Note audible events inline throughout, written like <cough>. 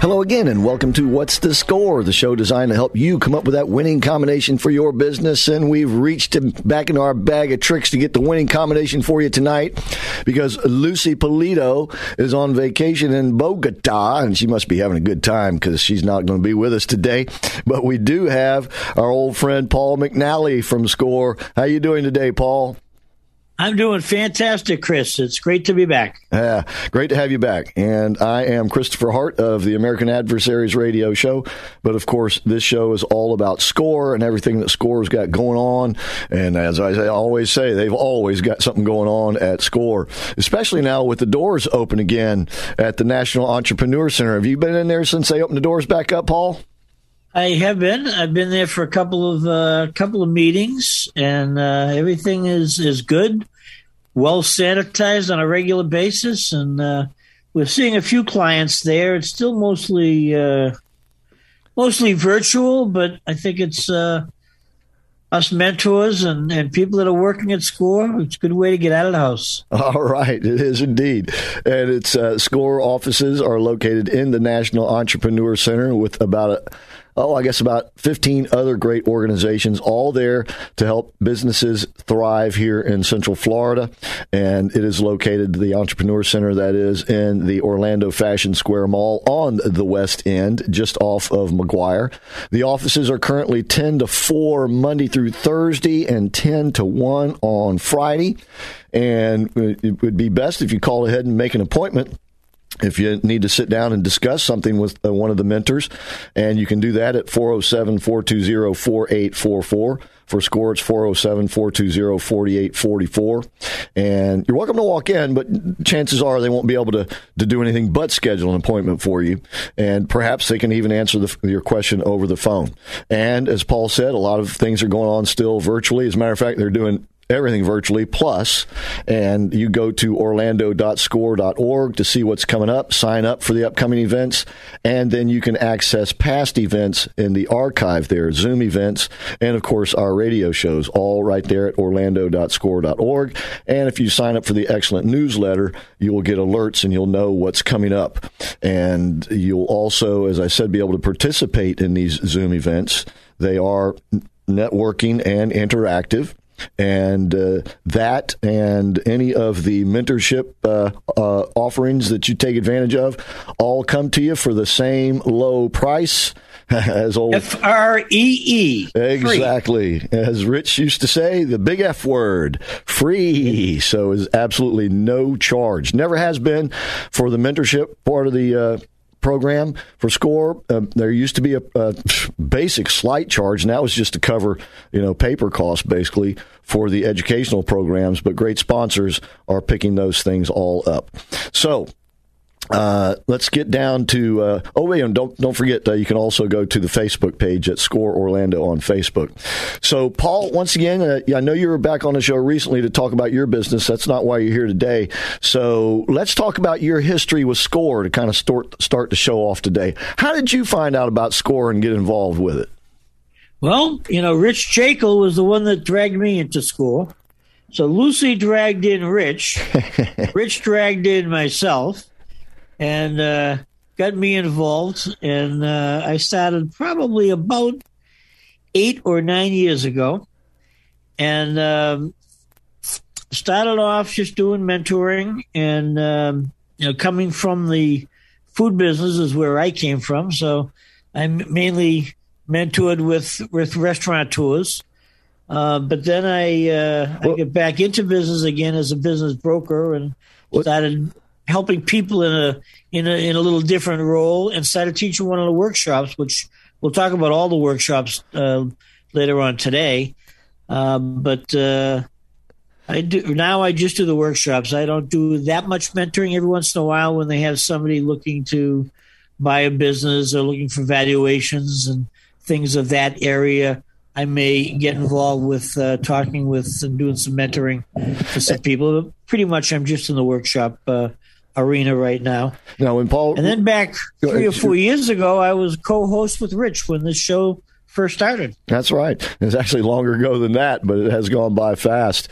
Hello again, and welcome to What's the Score, the show designed to help you come up with that winning combination for your business. And we've reached back into our bag of tricks to get the winning combination for you tonight because Lucy Polito is on vacation in Bogota, and she must be having a good time because she's not going to be with us today. But we do have our old friend Paul McNally from Score. How you doing today, Paul? I'm doing fantastic, Chris. It's great to be back. Yeah, great to have you back. And I am Christopher Hart of the American Adversaries Radio Show. But of course, this show is all about score and everything that score's got going on. And as I always say, they've always got something going on at score, especially now with the doors open again at the National Entrepreneur Center. Have you been in there since they opened the doors back up, Paul? I have been. I've been there for a couple of uh, couple of meetings, and uh, everything is is good, well sanitized on a regular basis, and uh, we're seeing a few clients there. It's still mostly uh, mostly virtual, but I think it's uh, us mentors and, and people that are working at SCORE. It's a good way to get out of the house. All right, it is indeed. And its uh, SCORE offices are located in the National Entrepreneur Center with about a oh, I guess about 15 other great organizations, all there to help businesses thrive here in Central Florida. And it is located, the Entrepreneur Center, that is in the Orlando Fashion Square Mall on the west end, just off of Maguire. The offices are currently 10 to 4 Monday through Thursday and 10 to 1 on Friday. And it would be best if you call ahead and make an appointment if you need to sit down and discuss something with uh, one of the mentors, and you can do that at 407 420 4844. For SCORE, it's 407 420 4844. And you're welcome to walk in, but chances are they won't be able to, to do anything but schedule an appointment for you. And perhaps they can even answer the, your question over the phone. And as Paul said, a lot of things are going on still virtually. As a matter of fact, they're doing everything virtually plus and you go to orlando.score.org to see what's coming up sign up for the upcoming events and then you can access past events in the archive there zoom events and of course our radio shows all right there at orlando.score.org and if you sign up for the excellent newsletter you will get alerts and you'll know what's coming up. And you'll also as i said be able to participate in these zoom events. They are networking and interactive and uh, that and any of the mentorship uh, uh, offerings that you take advantage of all come to you for the same low price <laughs> as old F R E E. Exactly. As Rich used to say, the big F word, free. So is absolutely no charge. Never has been for the mentorship part of the uh, program for score. Uh, there used to be a, a, basic slight charge. And that was just to cover you know paper costs basically for the educational programs. But great sponsors are picking those things all up. So uh, let's get down to. Uh, oh, wait, and don't don't forget. Uh, you can also go to the Facebook page at Score Orlando on Facebook. So, Paul, once again, uh, I know you were back on the show recently to talk about your business. That's not why you're here today. So, let's talk about your history with Score to kind of start start the show off today. How did you find out about Score and get involved with it? Well, you know, Rich Jekyll was the one that dragged me into Score. So Lucy dragged in Rich. <laughs> Rich dragged in myself and uh, got me involved. And uh, I started probably about eight or nine years ago, and um, started off just doing mentoring and um, you know coming from the food business is where I came from. So I mainly mentored with with restaurateurs. Uh, but then I uh, well, I get back into business again as a business broker and started helping people in a in a in a little different role and started teaching one of the workshops, which we'll talk about all the workshops uh, later on today. Um, but uh, I do now. I just do the workshops. I don't do that much mentoring. Every once in a while, when they have somebody looking to buy a business or looking for valuations and things of that area, I may get involved with uh, talking with and doing some mentoring for some people. But pretty much, I'm just in the workshop uh, arena right now. Now, when Paul, and then back three or four years ago, I was co-host with Rich when this show first started. That's right. It's actually longer ago than that, but it has gone by fast.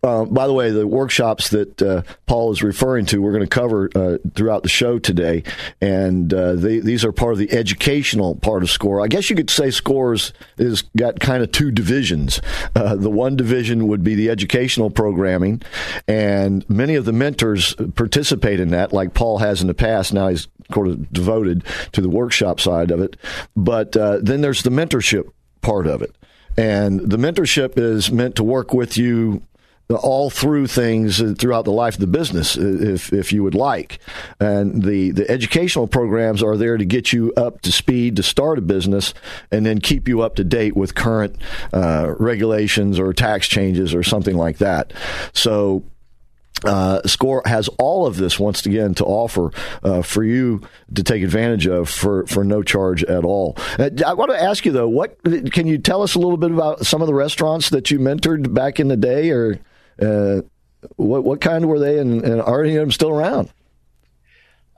Uh, by the way, the workshops that uh, Paul is referring to, we're going to cover uh, throughout the show today, and uh, they, these are part of the educational part of SCORE. I guess you could say SCORE's is got kind of two divisions. Uh, the one division would be the educational programming, and many of the mentors participate in that, like Paul has in the past. Now he's sort of devoted to the workshop side of it. But uh, then there's the mentorship part of it. And the mentorship is meant to work with you all through things throughout the life of the business, if if you would like. And the the educational programs are there to get you up to speed to start a business, and then keep you up to date with current uh, regulations or tax changes or something like that. So uh, Score has all of this once again to offer uh, for you to take advantage of for, for no charge at all. Uh, I want to ask you though, what can you tell us a little bit about some of the restaurants that you mentored back in the day, or uh, what what kind were they, and, and are any of them still around?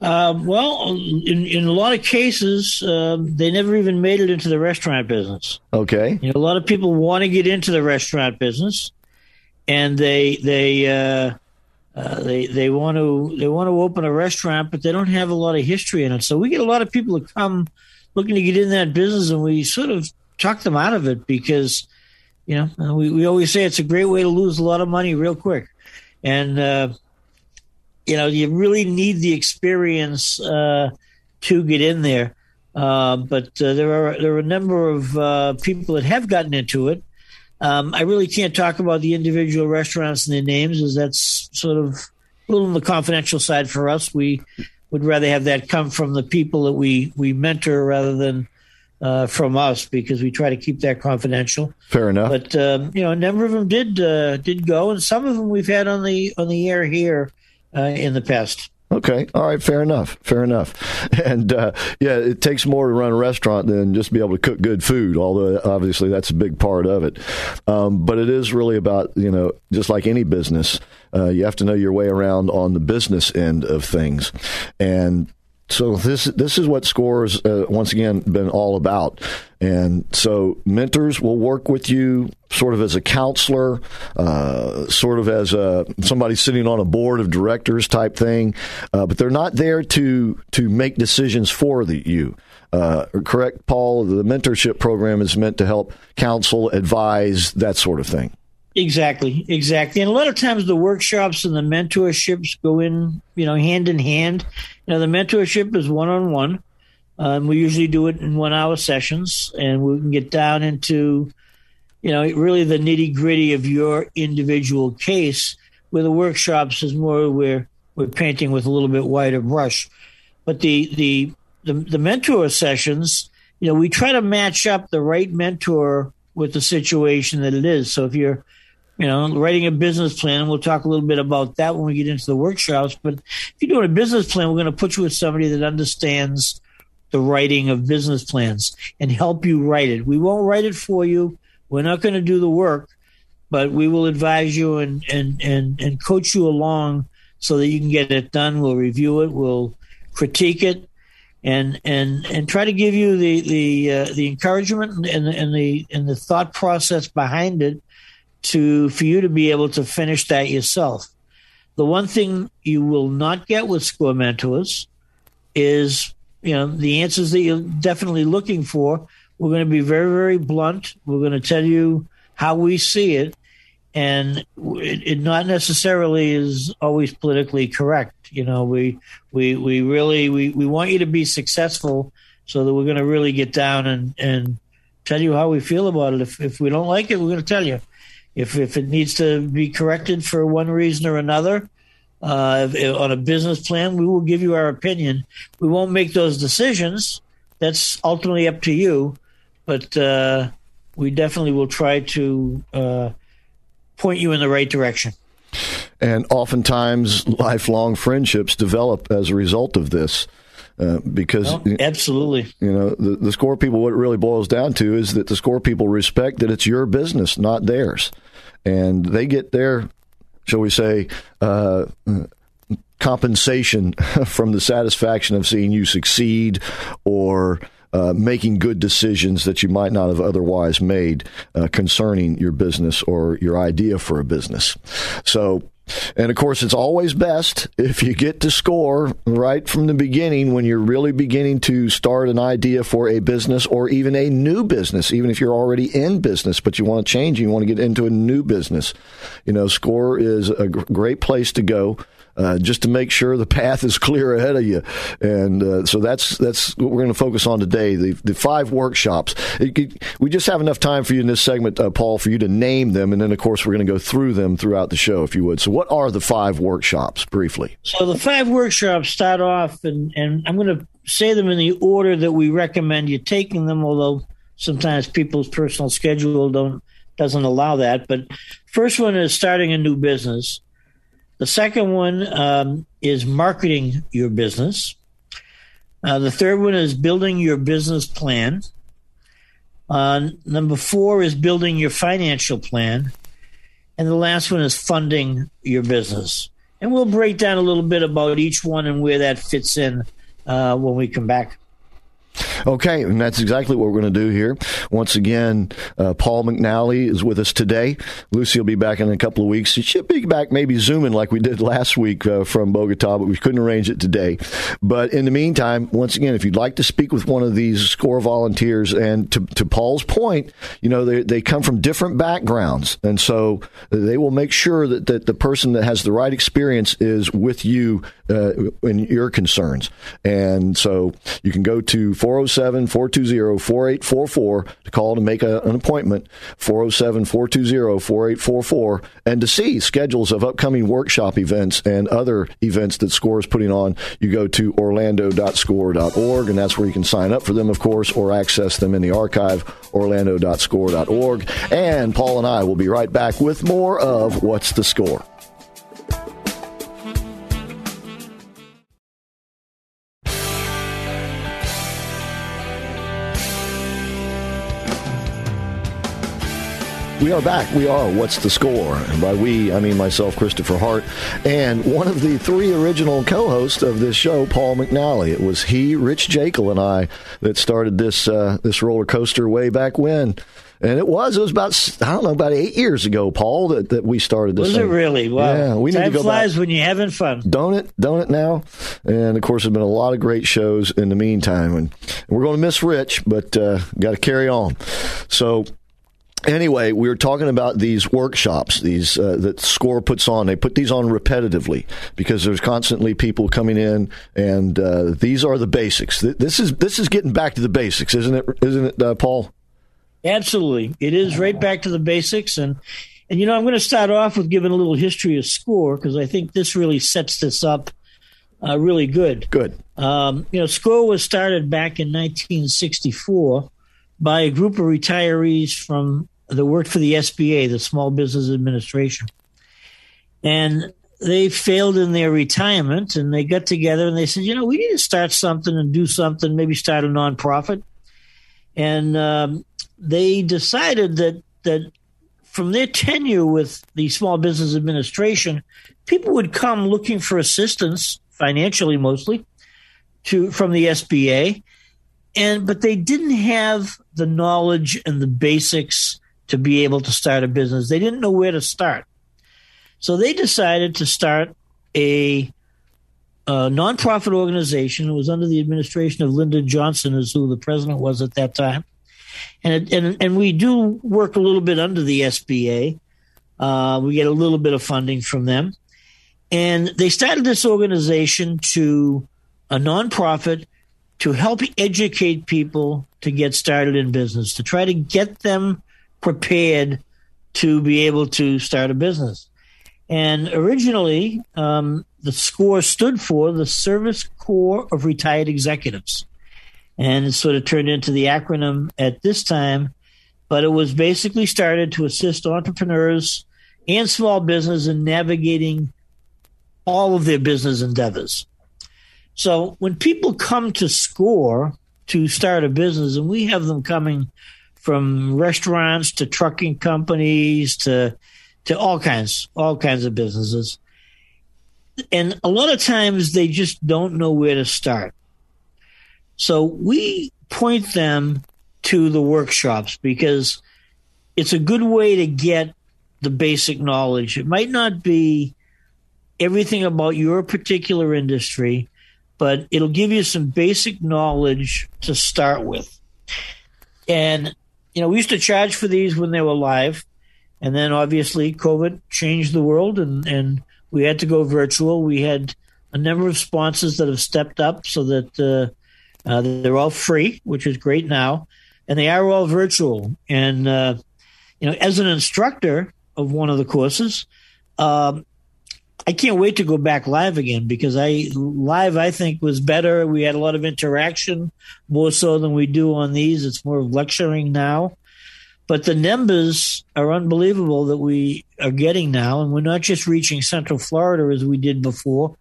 Um, well, in, in a lot of cases, they never even made it into the restaurant business. Okay, you know, a lot of people want to get into the restaurant business, and they they uh, uh, they they want to they want to open a restaurant, but they don't have a lot of history in it. So we get a lot of people that come looking to get in that business, and we sort of talk them out of it because you know we, we always say it's a great way to lose a lot of money real quick, and uh, you know you really need the experience uh, to get in there. Uh, but uh, there are there are a number of people that have gotten into it um, I really can't talk about the individual restaurants and their names, as that's sort of a little on the confidential side for us. We would rather have that come from the people that we we mentor rather than uh, from us because we try to keep that confidential. Fair enough. But um, you know, a number of them did uh, did go, and some of them we've had on the on the air here uh, in the past. Okay. All right. Fair enough. Fair enough. <laughs> And uh, yeah, it takes more to run a restaurant than just be able to cook good food. Although obviously that's a big part of it. Um, but it is really about you know just like any business, uh, you have to know your way around on the business end of things, and so this this is what scores uh, once again been all about. And so mentors will work with you sort of as a counselor uh, sort of as a somebody sitting on a board of directors type thing uh, but they're not there to to make decisions for the, you. Uh, correct paul? The mentorship program is meant to help counsel advise that sort of thing Exactly, exactly. And a lot of times the workshops and the mentorships go in, you know, hand in hand. You know, the mentorship is one on one. We usually do it in one hour sessions, and we can get down into, you know, really the nitty gritty of your individual case. Where the workshops is more where we're painting with a little bit wider brush, but the the the, the mentor sessions, you know, we try to match up the right mentor with the situation that it is. So if you're you know, writing a business plan, we'll talk a little bit about that when we get into the workshops. But if you're doing a business plan, we're going to put you with somebody that understands the writing of business plans and help you write it. We won't write it for you. We're not going to do the work, but we will advise you and and and and coach you along so that you can get it done. We'll review it. We'll critique it. And, and and try to give you the the uh, the encouragement and, and the and the thought process behind it to for you to be able to finish that yourself. The one thing you will not get with score mentors is you know the answers that you're definitely looking for. We're going to be very very blunt. We're going to tell you how we see it, and it, it not necessarily is always politically correct. You know, we we we really we, we want you to be successful, so that we're going to really get down and and tell you how we feel about it. If if we don't like it, we're going to tell you. If if it needs to be corrected for one reason or another, uh, on a business plan. We will give you our opinion. We won't make those decisions. That's ultimately up to you. But uh, we definitely will try to uh, point you in the right direction. And oftentimes, lifelong friendships develop as a result of this. Uh, because oh, absolutely, you know, the, the score people. What it really boils down to is that the score people respect that it's your business, not theirs, and they get their, shall we say, uh, compensation <laughs> from the satisfaction of seeing you succeed or uh, making good decisions that you might not have otherwise made uh, concerning your business or your idea for a business. So, and of course, it's always best if you get to score right from the beginning when you're really beginning to start an idea for a business or even a new business, even if you're already in business, but you want to change, you want to get into a new business. You know, score is a great place to go uh, just to make sure the path is clear ahead of you. And uh, so that's that's what we're going to focus on today. The the five workshops. It, it, we just have enough time for you in this segment, uh, Paul, for you to name them, and then of course we're going to go through them throughout the show, if you would. So, what are the five workshops, briefly? So the five workshops start off, and and I'm going to say them in the order that we recommend you taking them, although sometimes people's personal schedule don't doesn't allow that. But first one is starting a new business. The second one um, is marketing your business. Uh, the third one is building your business plan. Uh, number four is building your financial plan. And the last one is funding your business. And we'll break down a little bit about each one and where that fits in uh, when we come back. Okay, and that's exactly what we're going to do here. Once again, uh, Paul McNally is with us today. Lucy will be back in a couple of weeks. She should be back maybe zooming like we did <laughs> last week uh, from Bogota, but we couldn't arrange it today. But in the meantime, once again, if you'd like to speak with one of these SCORE volunteers, and to, to Paul's point, you know, they, they come from different backgrounds, and so they will make sure that, that the person that has the right experience is with you uh, in your concerns. And so you can go to 407 420 4844 to call to make a, an appointment, 407 420 4844, and to see schedules of upcoming workshop events and other events that SCORE is putting on. You go to orlando.score.org, and that's where you can sign up for them, of course, or access them in the archive, orlando.score.org. And Paul and I will be right back with more of What's the Score? We are back. We are What's the Score? And by we, I mean myself, Christopher Hart, and one of the three original co hosts of this show, Paul McNally. It was he, Rich Jekyll, and I that started this, uh, this roller coaster way back when. And it was. It was about I don't know about eight years ago, Paul, that, that we started this. Was thing. it really? Wow. Yeah, we Time need to go flies back. when you're having fun. Don't it? Don't it now? And of course, there's been a lot of great shows in the meantime, and we're going to miss Rich, but uh, got to carry on. So anyway, we were talking about these workshops, these uh, that Score puts on. They put these on repetitively because there's constantly people coming in, and uh, these are the basics. This is this is getting back to the basics, isn't it? Isn't it, uh, Paul? Absolutely, it is right back to the basics, and and you know I'm going to start off with giving a little history of Score because I think this really sets this up. Uh, really good. Good. Um, you know, SCORE was started back in 1964 by a group of retirees from that worked for the SBA, the Small Business Administration. And they failed in their retirement and they got together and they said, you know, we need to start something and do something, maybe start a nonprofit. And um, they decided that that from their tenure with the Small Business Administration, people would come looking for assistance, financially mostly, to from the SBA, and but they didn't have the knowledge and the basics to be able to start a business. They didn't know where to start. So they decided to start a, a nonprofit organization. It was under the administration of Lyndon Johnson, is who the president was at that time. And, and, and we do work a little bit under the SBA. Uh, we get a little bit of funding from them. And they started this organization to a nonprofit to help educate people to get started in business, to try to get them prepared to be able to start a business. And originally, um, the SCORE stood for the Service Corps of Retired Executives. And it sort of turned into the acronym at this time, but it was basically started to assist entrepreneurs and small business in navigating all of their business endeavors. So when people come to SCORE to start a business, and we have them coming from restaurants to trucking companies to to all kinds all kinds of businesses and a lot of times they just don't know where to start. So we point them to the workshops because it's a good way to get the basic knowledge. It might not be everything about your particular industry but it'll give you some basic knowledge to start with and you know, we used to charge for these when they were live, and then obviously COVID changed the world, and and we had to go virtual. We had a number of sponsors that have stepped up so that uh, uh, they're all free, which is great now, and they are all virtual. And uh, you know, as an instructor of one of the courses, um, I can't wait to go back live again because I live I think was better. We had a lot of interaction more so than we do on these. It's more of lecturing now. But the numbers are unbelievable that we are getting now, and we're not just reaching Central Florida as we did before.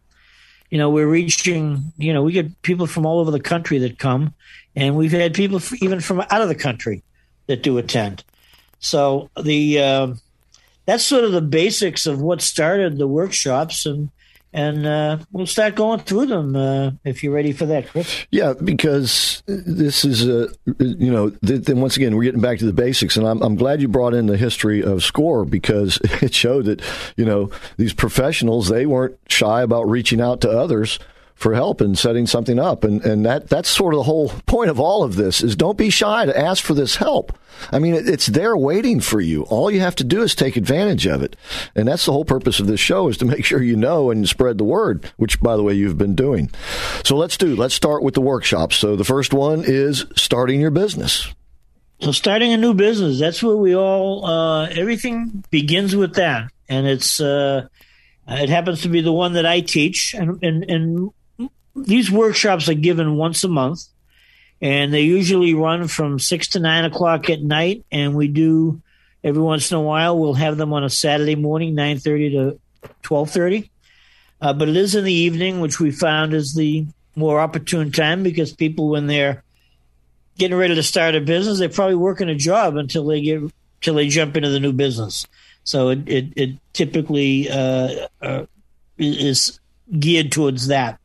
You know, we're reaching. You know, we get people from all over the country that come, and we've had people even from out of the country that do attend. So the uh, that's sort of the basics of what started the workshops and and uh, we'll start going through them uh, if you're ready for that, Chris. Yeah, because this is a you know then once again we're getting back to the basics, and I'm I'm glad you brought in the history of SCORE because <laughs> it showed that you know these professionals they weren't shy about reaching out to others for help and setting something up. And, and that, that's sort of the whole <laughs> point of all of this is don't be shy to ask for this help. I mean, it's there waiting for you. All you have to do is take advantage of it. And that's the whole purpose of this show is to <laughs> make sure you know and spread the word, which by the way, you've been doing. So let's do, let's start with the workshops. So the first one is starting your business. So starting a new business, that's where we all, uh, everything begins with that. And it's, uh, it happens to be the one that I teach, and, and, and these workshops are given once a month, and they usually run from six to nine o'clock at night. And we do every once in a while we'll have them on a Saturday morning, nine thirty to twelve thirty. Uh, but it is in the evening, which we found is the more opportune time because people, when they're getting ready to start a business, they're probably working a job until they get until they jump into the new business. So it it, it typically uh, uh, is geared towards that.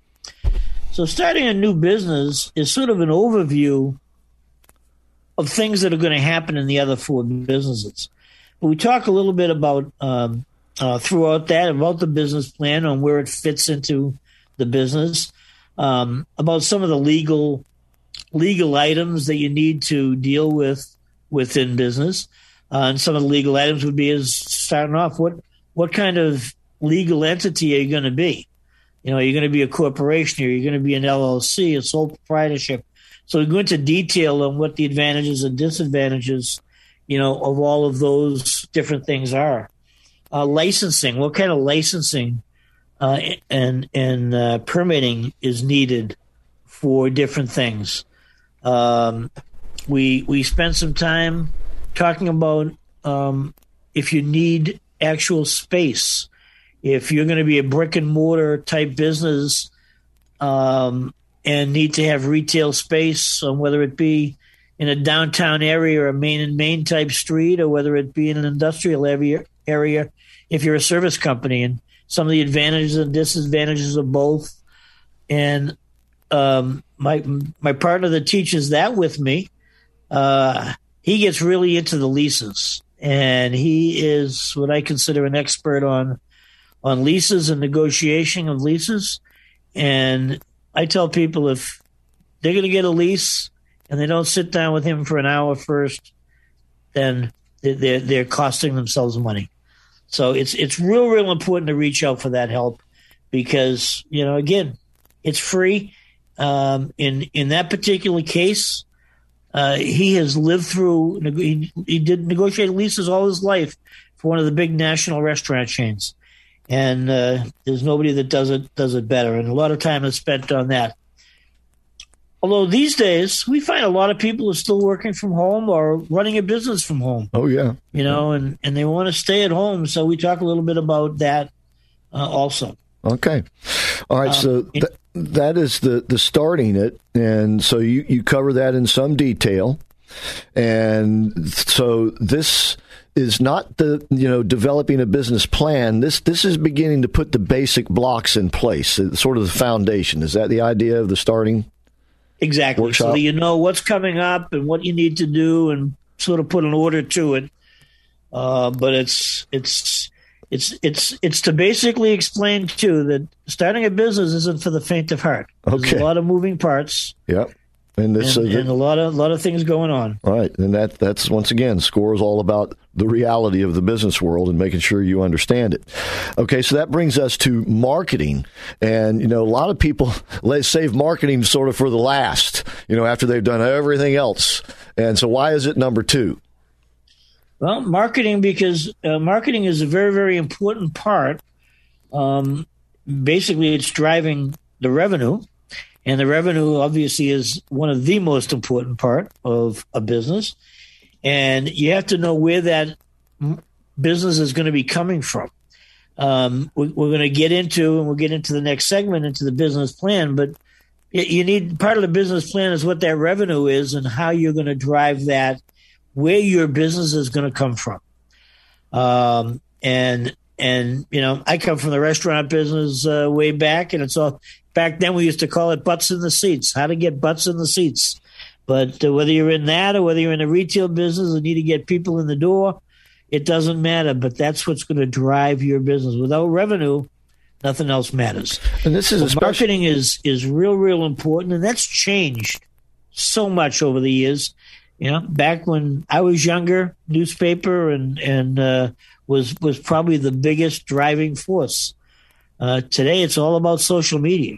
So, starting a new business is sort of an overview of things that are going to happen in the other four businesses. But we talk a little bit about um, uh, throughout that about the business plan on where it fits into the business, um, about some of the legal legal items that you need to deal with within business, uh, and some of the legal items would be is starting off what what kind of legal entity are you going to be? You know, you're going to be a corporation or you're going to be an LLC, a sole proprietorship. So we go into detail on what the advantages and disadvantages, you know, of all of those different things are. Uh, licensing, what kind of licensing uh, and and uh, permitting is needed for different things. Um, we we spent some time talking about um, if you need actual space if you're going to be a brick and mortar type business um, and need to have retail space, um, whether it be in a downtown area or a main and main type street, or whether it be in an industrial area, area if you're a service company, and some of the advantages and disadvantages of both. And um, my my partner that teaches that with me, uh, he gets really into the leases, and he is what I consider an expert on on leases and negotiation of leases. And I tell people if they're going to get a lease and they don't sit down with him for an hour first, then they're they're costing themselves money. So it's it's real real important to reach out for that help because you know again it's free. Um, in in that particular case, uh, he has lived through he, he did negotiate leases all his life for one of the big national restaurant chains and uh, there's nobody that does it does it better. And a lot of time is spent on that. Although these days we find a lot of people are still working from home or running a business from home. Oh yeah, you know, and and they want to stay at home. So we talk a little bit about that uh, also. Okay, all right. Um, so th- that is the the starting it, and so you you cover that in some detail, and so this is not the you know developing a business plan. This this is beginning to put the basic blocks in place, sort of the foundation. Is that the idea of the starting? Exactly. Workshop? So you know what's coming up and what you need to do, and sort of put an order to it. Uh, but it's it's it's it's it's to basically explain too that starting a business isn't for the faint of heart. There's okay. a lot of moving parts. Yep. And, this, and, uh, and a lot of lot of things going on. Right, and that that's once again, score is all about the reality of the business world and making sure you understand it. Okay, so that brings us to marketing, and you know a lot of people <laughs> let save marketing sort of for the last, you know, after they've done everything else. And so, why is it number two? Well, marketing because uh, marketing is a very very important part. Um, basically, it's driving the revenue and the revenue obviously is one of the most important part of a business. And you have to know where that business is going to be coming from. Um, we, we're going to get into, and we'll get into the next segment, into the business plan. But you need part of the business plan is what that revenue is and how you're going to drive that, where your business is going to come from. Um, and and you know, I come from the restaurant business uh, way back, and it's all back then we used to call it butts in the seats, how to get butts in the seats. But uh, whether you're in that or whether you're in a retail business and need to get people in the door, it doesn't matter. But that's what's going to drive your business. Without revenue, nothing else matters. And this is so marketing is is real, real important, and that's changed so much over the years. You know, back when I was younger, newspaper and and uh, was was probably the biggest driving force. Uh, today, it's all about social media.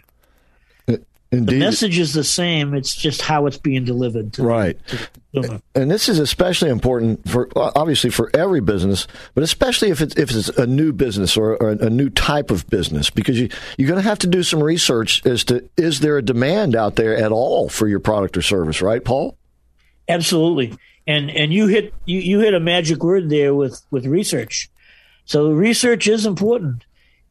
Indeed. The message is the same. It's just how it's being delivered. To right. The, and this is especially important for obviously for every business, but especially if it's if it's a new business or, or a new type of business, because you you're going to have to do some research as to is there a demand out there at all for your product or service, right, Paul? Absolutely. And and you hit you, you hit a magic word there with with research. So research is important.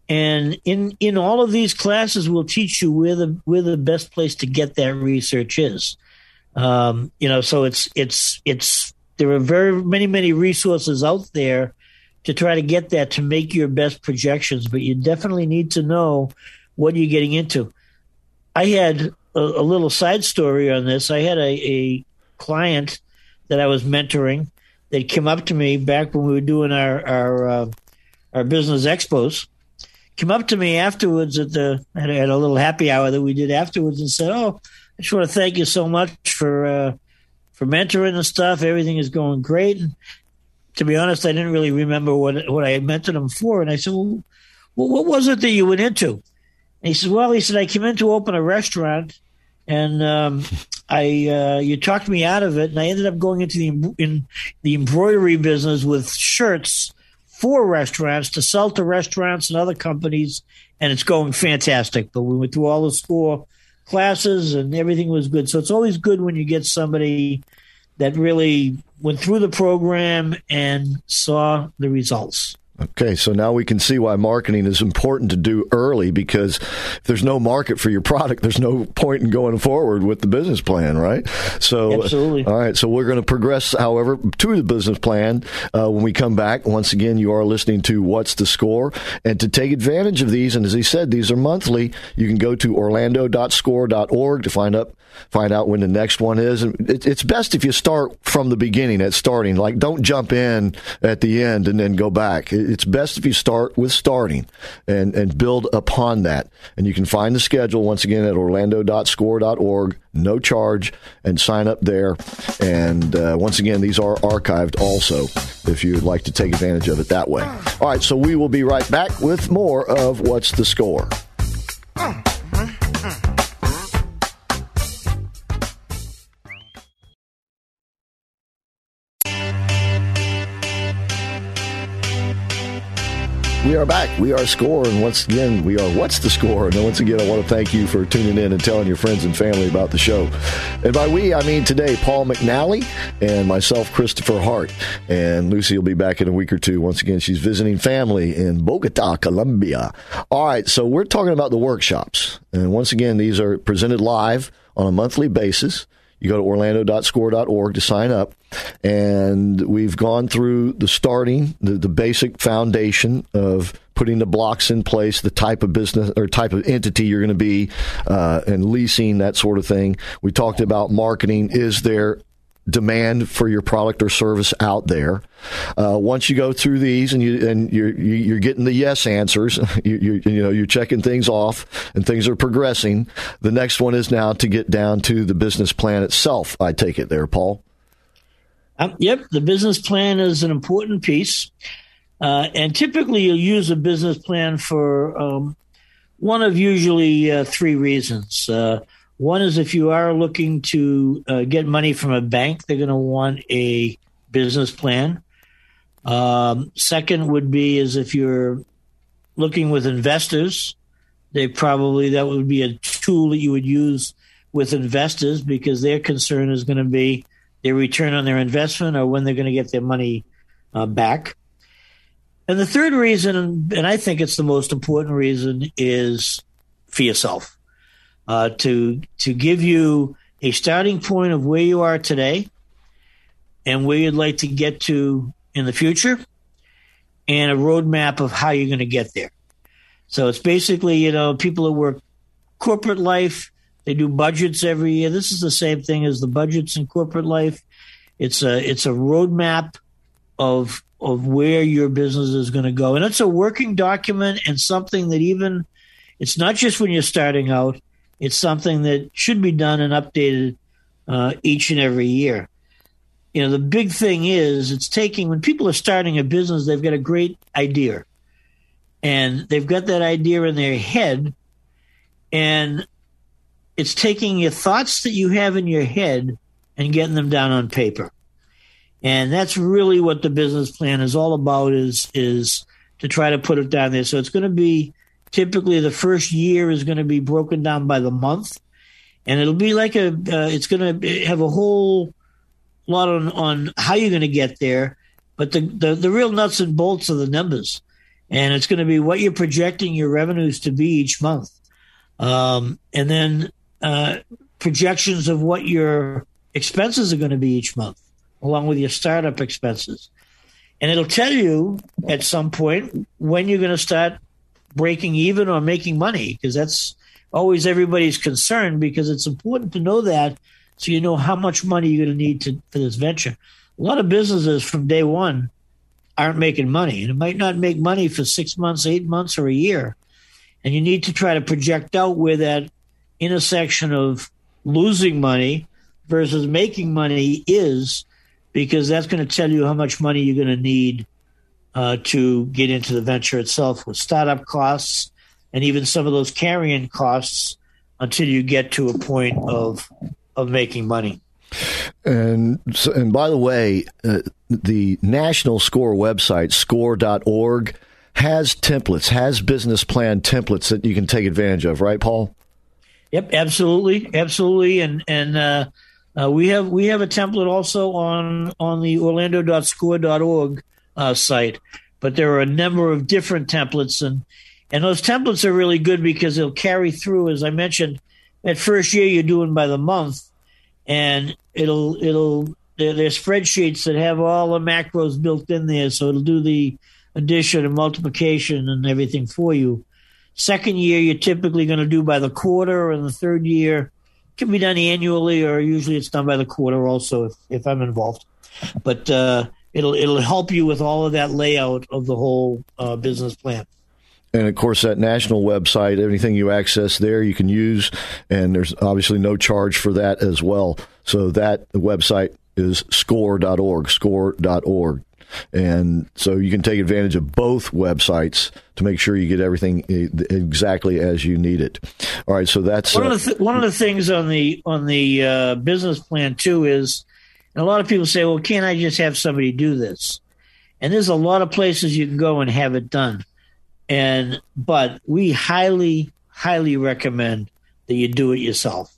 And in in all of these classes, we'll teach you where the where the best place to get that research is. Um, you know, so it's it's it's there are very many many resources out there to try to get that to make your best projections, but you definitely need to know what you're getting into. I had a, a little side story on this. I had a, a client that I was mentoring that came up to me back when we were doing our our uh, our business expos came up to me afterwards at the at a little happy hour that we did afterwards and said, "Oh, I just want to thank you so much for uh, for mentoring and stuff. Everything is going great." And to be honest, I didn't really remember what what I had mentored him for, and I said, "Well, what was it that you went into?" And he said, "Well, he said I came in to open a restaurant." And um, I, uh, you talked me out of it, and I ended up going into the in the embroidery business with shirts for restaurants to sell to restaurants and other companies, and it's going fantastic. But we went through all the score classes and everything was good. So it's always good when you get somebody that really went through the program and saw the results. Okay, so now we can see why marketing is important to do early because if there's no market for your product, <laughs> there's no point in going forward with the business plan, right? So, Absolutely. all right, so we're going to progress, however, to the business plan uh, when we come back. Once again, you are listening to What's the Score? And to take advantage of these, and as he said, these are monthly, you can go to orlando.score.org to find up find out when the next one is. And it's best if you start from the beginning at starting. Like, don't jump in at the end and then go back it's best if you start with starting and, and build upon that. And you can find the schedule once again at orlando.score.org, no charge, and sign up there. And uh, once again, these are archived also if you'd like to take advantage of it that way. All right, so we will be right back with more of What's the Score. We are back. We are Score, and once again, we are What's the Score? And once again, I want to thank you for tuning in and telling your friends and family about the show. And by we, I mean today, Paul McNally and myself, Christopher Hart. And Lucy will be back in a week or two. Once again, she's visiting family in Bogota, Colombia. All right, so we're talking about the workshops. And once again, these are presented live on a monthly basis. You go to orlando.score.org to sign up. And we've gone through the starting, the, the basic foundation of putting the blocks in place, the type of business or type of entity you're going to be, uh, and leasing, that sort of thing. We talked about marketing. Is there demand for your product or service out there. Uh, once you go through these and you and you're you're getting the yes answers, <laughs> you, you you know you're checking things off and things are progressing. The next one is now to get down to the business plan itself. I take it there, Paul. Um, yep, the business plan is an important piece, uh, and typically you'll use a business plan for um, one of usually uh, three reasons. One is if you are looking to uh, get money from a bank, they're going to want a business plan. Um, second would be is if you're looking with investors, they probably that would be a tool that you would use with investors because their concern is going to be their return on their investment or when they're going to get their money uh, back. And the third reason, and I think it's the most important reason, is for yourself uh, to to give you a starting point of where you are today and where you'd like to get to in the future, and a roadmap of how you're going to get there. So it's basically you know people who work corporate life they do budgets every year. This is the same thing as the budgets in corporate life. It's a it's a roadmap of of where your business is going to go, and it's a working document and something that even it's not just when you're starting out. It's something that should be done and updated uh, each and every year. You know, the big thing is it's taking when people are starting a business, they've got a great idea, and they've got that idea in their head, and it's taking your thoughts that you have in your head and getting them down on paper. And that's really what the business plan is all about is is to try to put it down there. So it's going to be Typically, the first year is going to be broken down by the month, and it'll be like a. Uh, it's going to have a whole lot on on how you're going to get there, but the, the the real nuts and bolts are the numbers, and it's going to be what you're projecting your revenues to be each month, um, and then uh, projections of what your expenses are going to be each month, along with your startup expenses. And it'll tell you at some point when you're going to start breaking even or making money because that's always everybody's concern because it's important to know that so you know how much money you're going to need for this venture. A lot of businesses from day one aren't making money, and it might not make money for six months, eight months, or a year. And you need to try to project out where that intersection of losing money versus making money is, because that's going to tell you how much money you're going to need uh, to get into the venture itself with startup costs and even some of those carrying costs until you get to a point of of making money. And so, and by the way, uh, the National Score website, score.org, has templates, has business plan templates that you can take advantage of, right, Paul? Yep, absolutely, absolutely, and and uh, uh, we have we have a template also on on the Orlando.score.org uh, site. But there are a number of different templates, and and those templates are really good because they'll carry through. As I mentioned, at first year you're doing by the month, and it'll it'll they're spreadsheets that have all the macros built in there, so it'll do the addition and multiplication and everything for you. Second year, you're typically going to do by the quarter, and the third year can be done annually, or usually it's done by the quarter also if, if I'm involved. But uh, it'll it'll help you with all of that layout of the whole uh, business plan. And of course, that national website, anything you access there, you can use, and there's obviously no charge for that as well. So that website is score.org, score.org. And so you can take advantage of both websites to make sure you get everything exactly as you need it. All right, so that's one, uh, of, the th- one of the things on the on the uh, business plan too is and a lot of people say, well, can't I just have somebody do this? And there's a lot of places you can go and have it done. And but we highly, highly recommend that you do it yourself.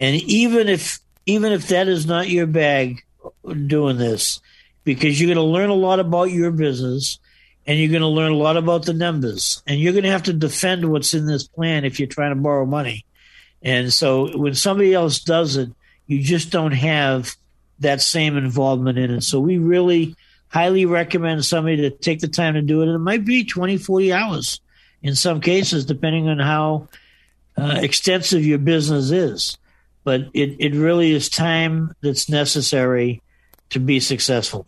And even if even if that is not your bag doing this, because you're going to learn a lot about your business and you're going to learn a lot about the numbers and you're going to have to defend what's in this plan if you're trying to borrow money. And so when somebody else does it, you just don't have that same involvement in it. So we really highly recommend somebody to take the time to do it. And it might be 20, 40 hours in some cases, depending on how uh, extensive your business is. But it, it really is time that's necessary to be successful.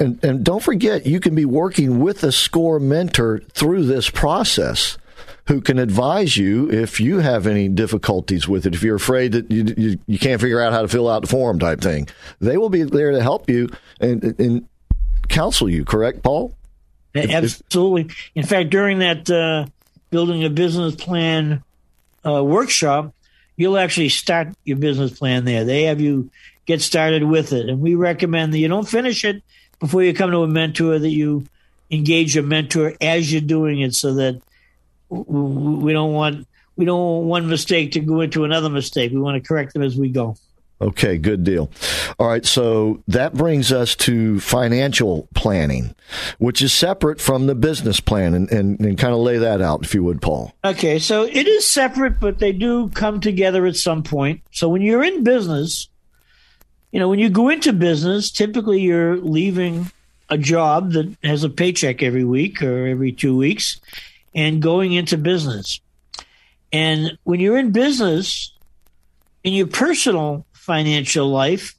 And, and don't forget, you can be working with a score mentor through this process who can advise you if you have any difficulties with it. If you're afraid that you, you, you, can't figure out how to fill out the form type thing, they will be there to help you and, and counsel you, correct, Paul? Absolutely. In fact, during that uh, building a business plan uh, workshop, you'll actually start your business plan there. They have you get started with it. And we recommend that you don't finish it before you come to a mentor, that you engage a mentor as you're doing it so that we don't want we don't want one mistake to go into another mistake. We want to correct them as we go. Okay, good deal. All right, so that brings us to financial planning, which is separate from the business plan, and, and, and, kind of lay that out, if you would, Paul. Okay, so it is separate, but they do come together at some point. So when you're in business, you know, when you go into business, typically you're leaving a job that has a paycheck every week or every two weeks and going into business. And when you're in business, in your personal financial life,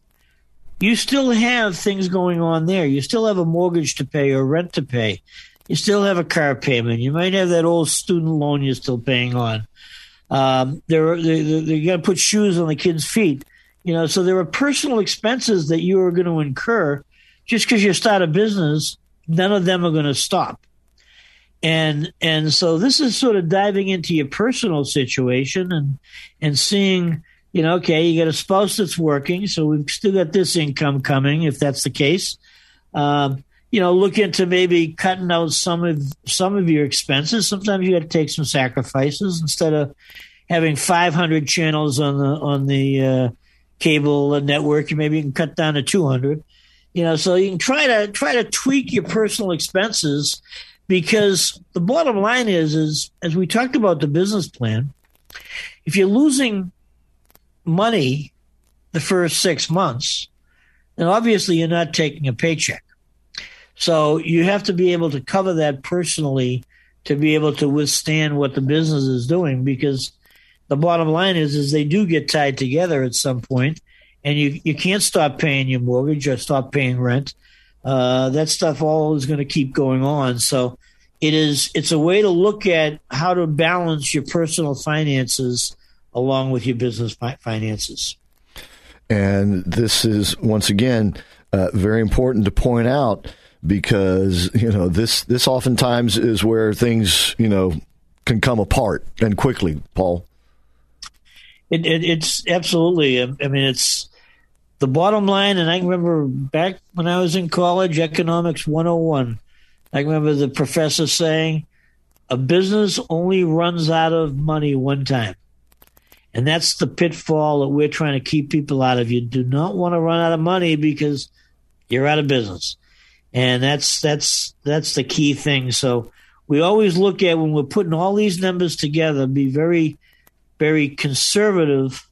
you still have things going on there. You still have a mortgage to pay or rent to pay. You still have a car payment. You might have that old student loan you're still paying on. Um, there, you got to put shoes on the kids' feet. You know, so there are personal expenses that you are going to incur just because you start a business. None of them are going to stop and and so this is sort of diving into your personal situation and and seeing you know okay you got a spouse that's working so we've still got this income coming if that's the case. Um, you know look into maybe cutting out some of some of your expenses. Sometimes you got to take some sacrifices instead of having 500 channels on the on the uh, cable network. You maybe you can cut down to 200 you know so you can try to try to tweak your personal expenses because the bottom line is is as we talked about the business plan if you're losing money the first six months then obviously you're not taking a paycheck. So you have to be able to cover that personally to be able to withstand what the business is doing because the bottom line is is they do get tied together at some point and you, you can't stop paying your mortgage or stop paying rent uh, that stuff all is going to keep going on. So it is it's a way to look at how to balance your personal finances along with your business finances. And this is once again uh, very important to point out because you know this this oftentimes is where things you know can come apart and quickly. Paul, it, it, it's absolutely. I mean, it's the bottom line, and I remember back when I was in college, economics 101. I remember the professor saying, a business only runs out of money one time. And that's the pitfall that we're trying to keep people out of. You do not want to run out of money because you're out of business. And that's that's that's the key thing. So we always look at when we're putting all these numbers together, be very, very conservative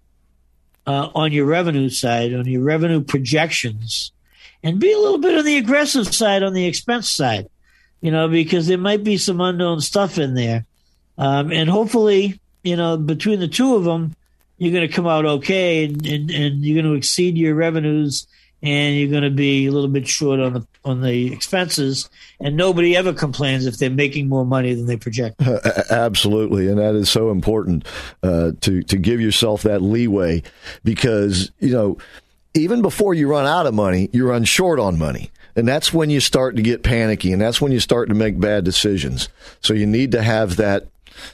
uh, on your revenue side, on your revenue projections, and be a little bit on the aggressive side on the expense side, you know, because there might be some unknown stuff in there. Um, and hopefully, you know, between the two of them, you're going to come out okay and, and, and you're going to exceed your revenues and you're going to be a little bit short on the on the expenses and nobody ever complains if they're making more money than they project. <laughs> Uh, absolutely and that is so important uh, to to give yourself that leeway because you know even before you run out of money you run short on money and that's when you start to get panicky and that's when you start to make bad decisions. So you need to have that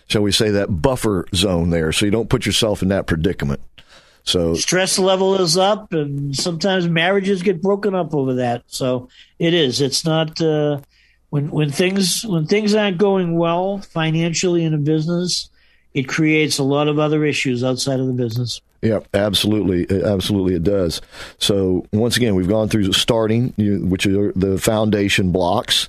shall we say that buffer zone there so you don't put yourself in that predicament so stress level is up, and sometimes marriages get broken up over that. So it is. It's not. Uh, when when things when things aren't going well financially in a business, it creates a lot of other issues outside of the business. Yeah, absolutely, absolutely, it does. So once again, we've gone through starting, which are the foundation blocks.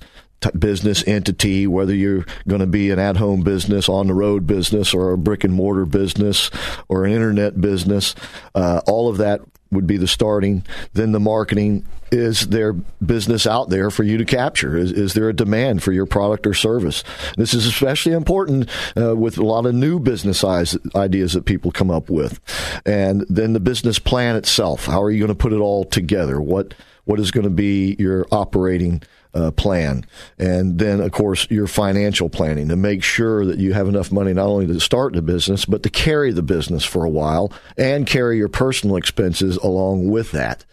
Business entity, whether you're going to be an at home business, on the road business, or a brick and mortar business, or an internet business, uh, all of that would be the starting. Then the marketing is there business out there for you to capture? Is, is there a demand for your product or service? This is especially important uh, with a lot of new business ideas that people come up with. And then the business plan itself. How are you going to put it all together? What what is going to be your operating uh, plan. And then, of course, your financial planning to make sure that you have enough money not only to start the business, but to carry the business for a while and carry your personal expenses along with that.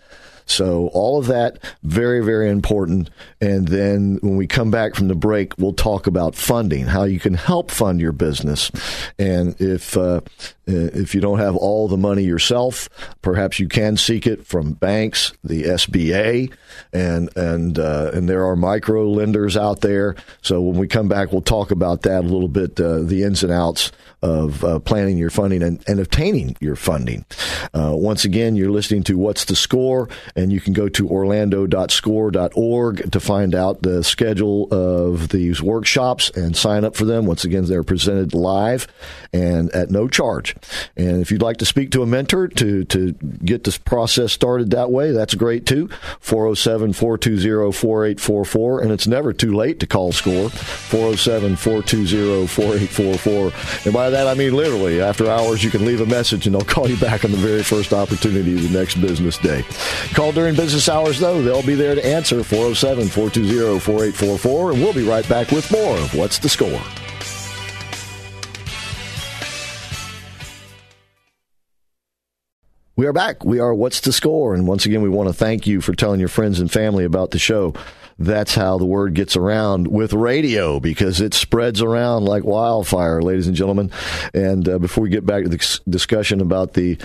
So all of that very very important. And then when we come back from the break, we'll talk about funding, how you can help fund your business, and if uh, if you don't have all the money yourself, perhaps you can seek it from banks, the SBA, and and uh, and there are micro lenders out there. So when we come back, we'll talk about that a little bit, uh, the ins and outs of uh, planning your funding and, and obtaining your funding. Uh, once again, you're listening to What's the Score, and you can go to orlando.score.org to find out the schedule of these workshops and sign up for them. Once again, they're presented live and at no charge. And if you'd like to speak to a mentor to, to get this process started that way, that's great too. 407 420 4844. And it's never too late to call SCORE. 407 420 4844. And by that, I mean literally, after hours, you can leave a message and they'll call you back on the very first opportunity the next business day. Call during business hours, though. They'll be there to answer 407 420 4844. And we'll be right back with more of What's the Score? We are back. We are What's the Score? And once again, we want to thank you for telling your friends and family about the show. That's how the word gets around with radio because it spreads around like wildfire, ladies and gentlemen. And uh, before we get back to the discussion about the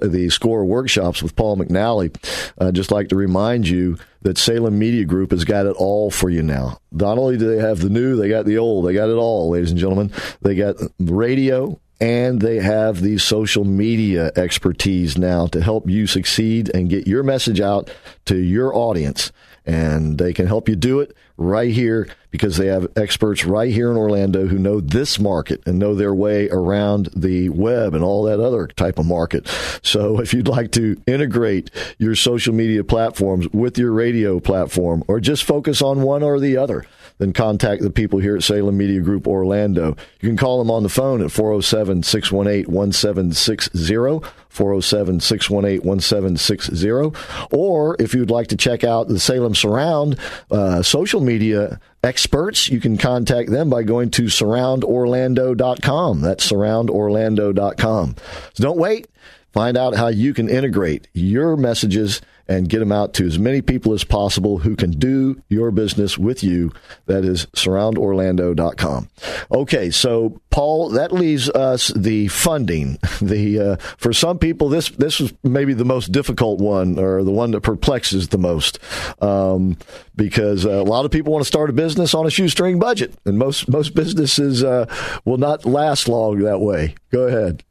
the score workshops with Paul McNally, I'd just like to remind you that Salem Media Group has got it all for you now. Not only do they have the new, they got the old. They got it all, ladies and gentlemen. They got radio, and they have the social media expertise now to help you succeed and get your message out to your audience. And they can help you do it right here because they have experts right here in Orlando who know this market and know their way around the web and all that other type of market. So <laughs> if you'd like to integrate your social media platforms with your radio platform or just focus on one or the other, then contact the people here at Salem Media Group Orlando. You can call them on the phone at 407 618 1760. 407 618 1760. Or if you'd like to check out the Salem Surround uh, social media experts, you can contact them by going to surroundorlando.com. That's surroundorlando.com. So don't wait. Find out how you can integrate your messages and get them out to as many people as possible who can do your business with you. That is surroundorlando.com. Okay, so Paul, that leaves us the funding. <laughs> The uh, for some people, this this was maybe the most difficult one, or the one that perplexes the most, um, because uh, a lot of people want to start a business on a shoestring budget, and most most businesses uh, will not last long that way. Go ahead.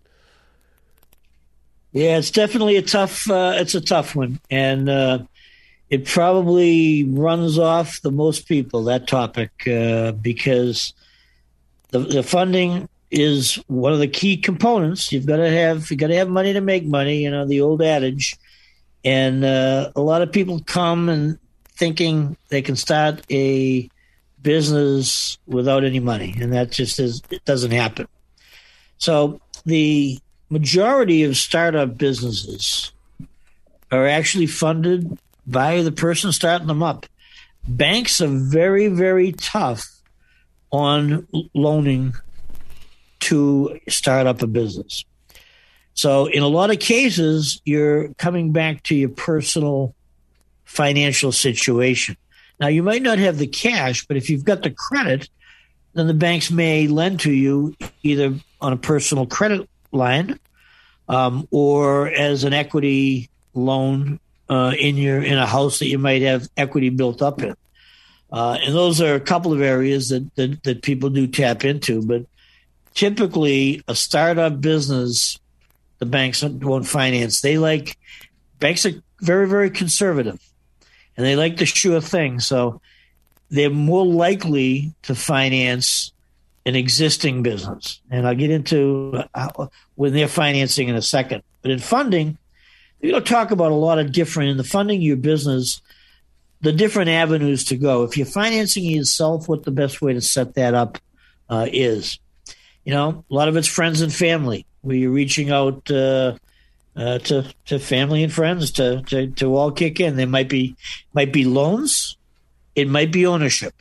Yeah, it's definitely a tough. Uh, it's a tough one, and uh, it probably runs off the most people that topic uh, because the, the funding is one of the key components. You've got to have you got to have money to make money. You know the old adage, and uh, a lot of people come and thinking they can start a business without any money, and that just is it doesn't happen. So the majority of startup businesses are actually funded by the person starting them up. Banks are very, very tough on loaning to start up a business. So, in a lot of cases, you're coming back to your personal financial situation. Now, you might not have the cash, but if you've got the credit, then the banks may lend to you either on a personal credit line um, or as an equity loan uh, in your in a house that you might have equity built up in. Uh, and those are a couple of areas that, that, that people do tap into. But typically, a startup business, the banks won't finance. They like banks are very, very conservative and they like the sure thing. So they're more likely to finance an existing business. And I'll get into when they're financing in a second. But in funding, you know, talk about a lot of different in the funding your business, the different avenues to go. If you're financing yourself, what the best way to set that up uh, is. You know, a lot of it's friends and family, where you're reaching out uh, uh, to to family and friends to, to to all kick in. There might be might be loans, it might be ownership,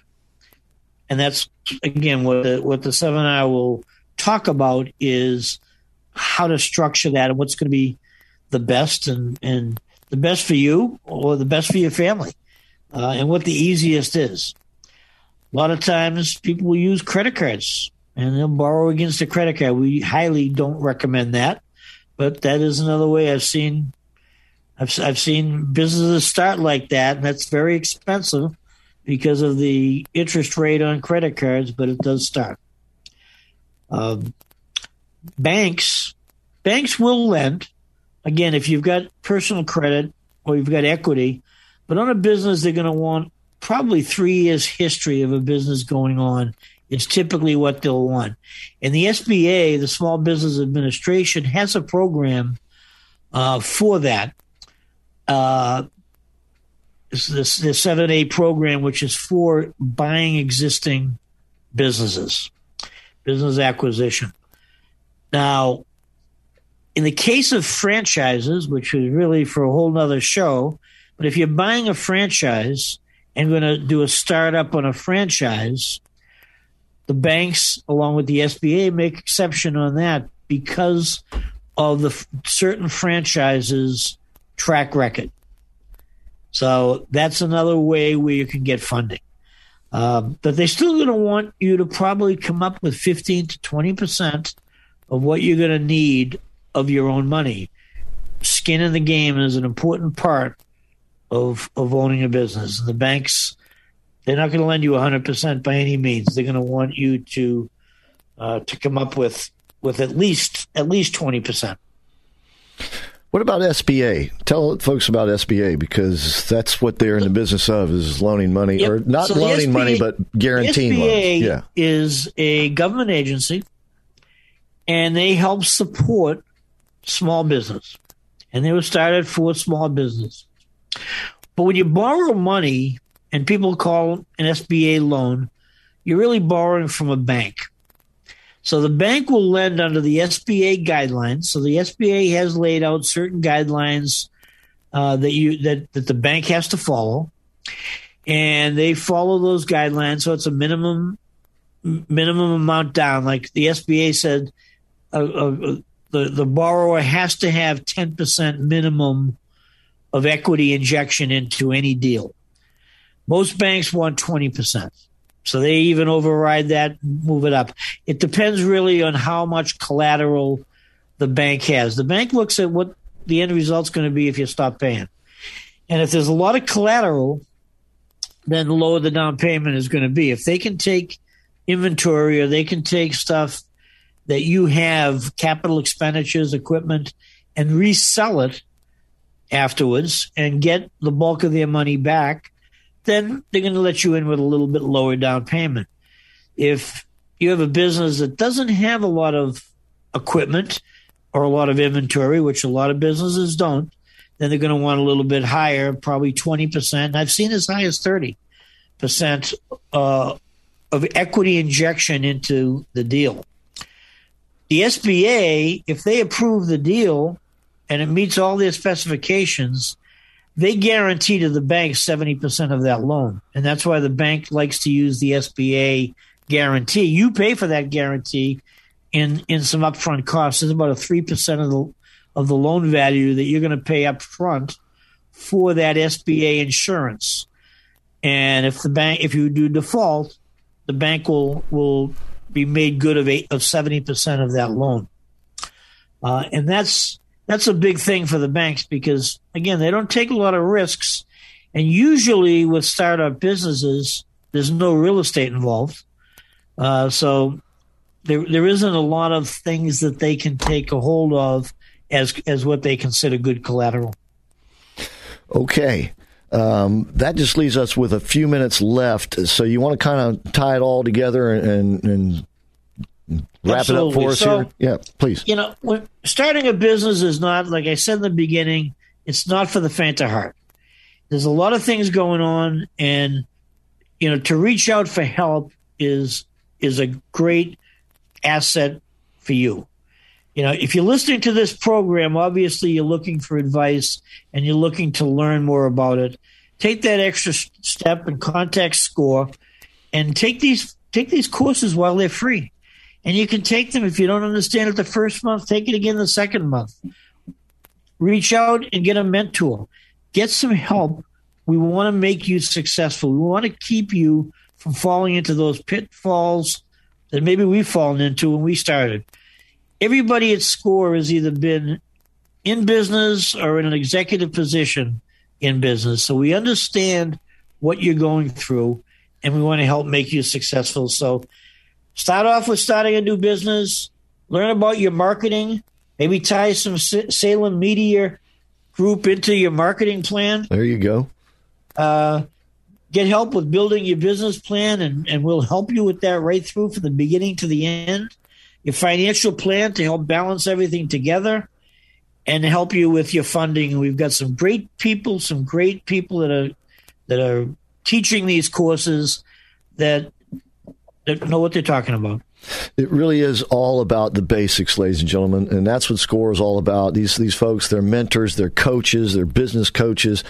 and that's again what the, what the seminar will talk about is how to structure that and what's going to be the best and and the best for you or the best for your family, uh, and what the easiest is. A lot of times people will use credit cards and they'll borrow against a credit card. We highly don't recommend that but that is another way I've seen. I've I've seen businesses start like that, and that's very expensive because of the interest rate on credit cards. But it does start. Um, banks, banks will lend. Again, if you've got personal credit or you've got equity, but on a business, they're going to want probably three years history of a business going on it's typically what they'll want. And the SBA, the Small Business Administration, has a program uh, for that. Uh, this, the 7A program, which is for buying existing businesses, business acquisition. Now, in the case of franchises, which is really for a whole nother show, but if you're buying a franchise and going to do a startup on a franchise, the banks, along with the SBA, make exception on that because of the f- certain franchises' track record. So that's another way where you can get funding. Um, but they're still going to want you to probably come up with 15 to 20 percent of what you're going to need of your own money. Skin in the game is an important part of of owning a business. The banks they're not going to lend you 100% by any means. They're going to want you to uh, to come up with with at least at least 20%. What about SBA? Tell folks about SBA because that's what they're in the business of is loaning money yep. or not so loaning SBA, money but guaranteeing SBA loans. Yeah. is a government agency and they help support small business. And they were started for small business. But when you borrow money and people call an SBA loan, you're really borrowing from a bank. So the bank will lend under the SBA guidelines. So the SBA has laid out certain guidelines uh, that you that, that the bank has to follow, and they follow those guidelines. So it's a minimum minimum amount down. Like the SBA said, uh, uh, the the borrower has to have ten percent minimum of equity injection into any deal. Most banks want 20%. So they even override that, move it up. It depends really on how much collateral the bank has. The bank looks at what the end result's going to be if you stop paying. And if there's a lot of collateral, then the lower the down payment is going to be. If they can take inventory or they can take stuff that you have, capital expenditures, equipment, and resell it afterwards and get the bulk of their money back, then they're going to let you in with a little bit lower down payment. If you have a business that doesn't have a lot of equipment or a lot of inventory, which a lot of businesses don't, then they're going to want a little bit higher, probably 20%. I've seen as high as 30% uh, of equity injection into the deal. The SBA, if they approve the deal and it meets all their specifications, they guarantee to the bank 70% of that loan. And that's why the bank likes to use the SBA guarantee. You pay for that guarantee in, in some upfront costs. It's about a 3% of the, of the loan value that you're going to pay up front for that SBA insurance. And if the bank, if you do default, the bank will, will be made good of eight, of 70% of that loan. Uh, and that's, that's a big thing for the banks because again they don't take a lot of risks and usually with startup businesses There's no real estate involved, uh, so there there isn't a lot of things that they can take a hold of as as what they consider good collateral. Okay. Um, that just leaves us with a few minutes left. So you want to kind of tie it all together and, and wrap Absolutely. it up for us so, here? Yeah, please. You know, when, starting a business is not, like I said in the beginning, it's not for the faint of heart. There's a lot of things going on, and you know, to reach out for help is is a great asset for you. You know, if you're listening to this program, obviously you're looking for advice and you're looking to learn more about it. Take that extra step and contact SCORE, and take these take these courses while they're free. And you can take them if you don't understand it the first month, take it again the second month. Reach out and get a mentor. Get some help. We want to make you successful. We want to keep you from falling into those pitfalls that maybe we've fallen into when we started. Everybody at SCORE has either been in business or in an executive position in business. So we understand what you're going through and we want to help make you successful. So start off with starting a new business, learn about your marketing, maybe tie some Salem Media Group into your marketing plan. There you go. Uh, get help with building your business plan, and, and we'll help you with that right through from the beginning to the end. Your financial plan to help balance everything together and help you with your funding. We've got some great people, some great people that are that are teaching these courses that that know what they're talking about. It really is all about the basics, ladies and gentlemen, and that's what SCORE is all about. These these folks, they're mentors, they're coaches, they're business coaches,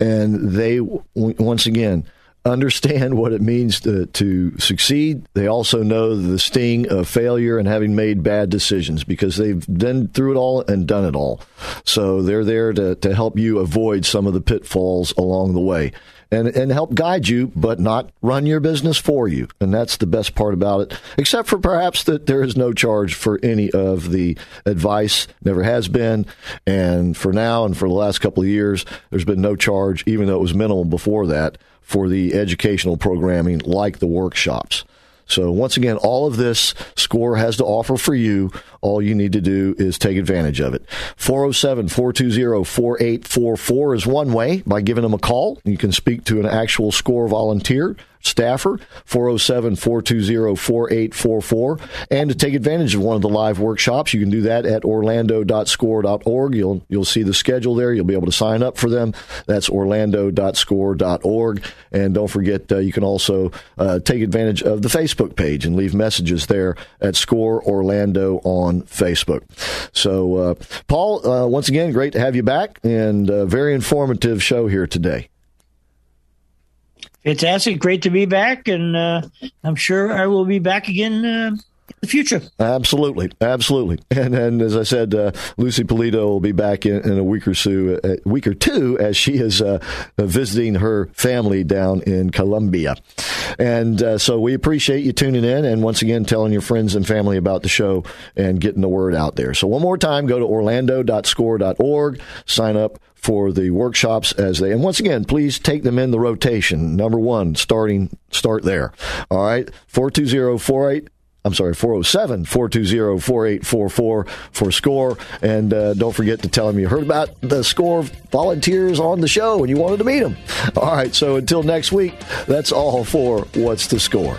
and they once again understand what it means to, to succeed. They also know the sting of failure and having made bad decisions because they've been through it all and done it all. So they're there to, to help you avoid some of the pitfalls along the way and, and help guide you, but not run your business for you. And that's the best part about it, except for perhaps that there is no charge for any of the advice, never has been. And for now and for the last couple of years, there's been no charge, even though it was minimal before that, for the educational programming like the workshops. So once again, all of this SCORE has to offer for you. All you need to do is take advantage of it. 407-420-4844 is one way by giving them a call. You can speak to an actual SCORE volunteer staffer, 407 420 4844. And to take advantage of one of the live workshops, you can do that at orlando.score.org. You'll, you'll see the schedule there. You'll be able to sign up for them. That's orlando.score.org. And don't forget, uh, you can also uh, take advantage of the Facebook page and leave messages there at Score Orlando on Facebook. So, uh, Paul, uh, once again, great to have you back and a very informative show here today. Fantastic. Great to be back. And uh, I'm sure I will be back again uh, in the future. Absolutely. Absolutely. <laughs> And, and as I said, uh, Lucy Polito will be back in, in, a week or so, a week or two as she is uh, visiting her family down in Colombia. And uh, so we appreciate you tuning in and once again telling your friends and family about the show and getting the word out there. So one more time, go to orlando.score.org, sign up for the workshops as they and once again please take them in the rotation number one starting start there all right 42048 I'm sorry, 407 420 4844 for SCORE. And uh, don't forget to tell them you heard about the SCORE volunteers on the show and you wanted to meet them. All right, so until next week, that's all for What's the Score?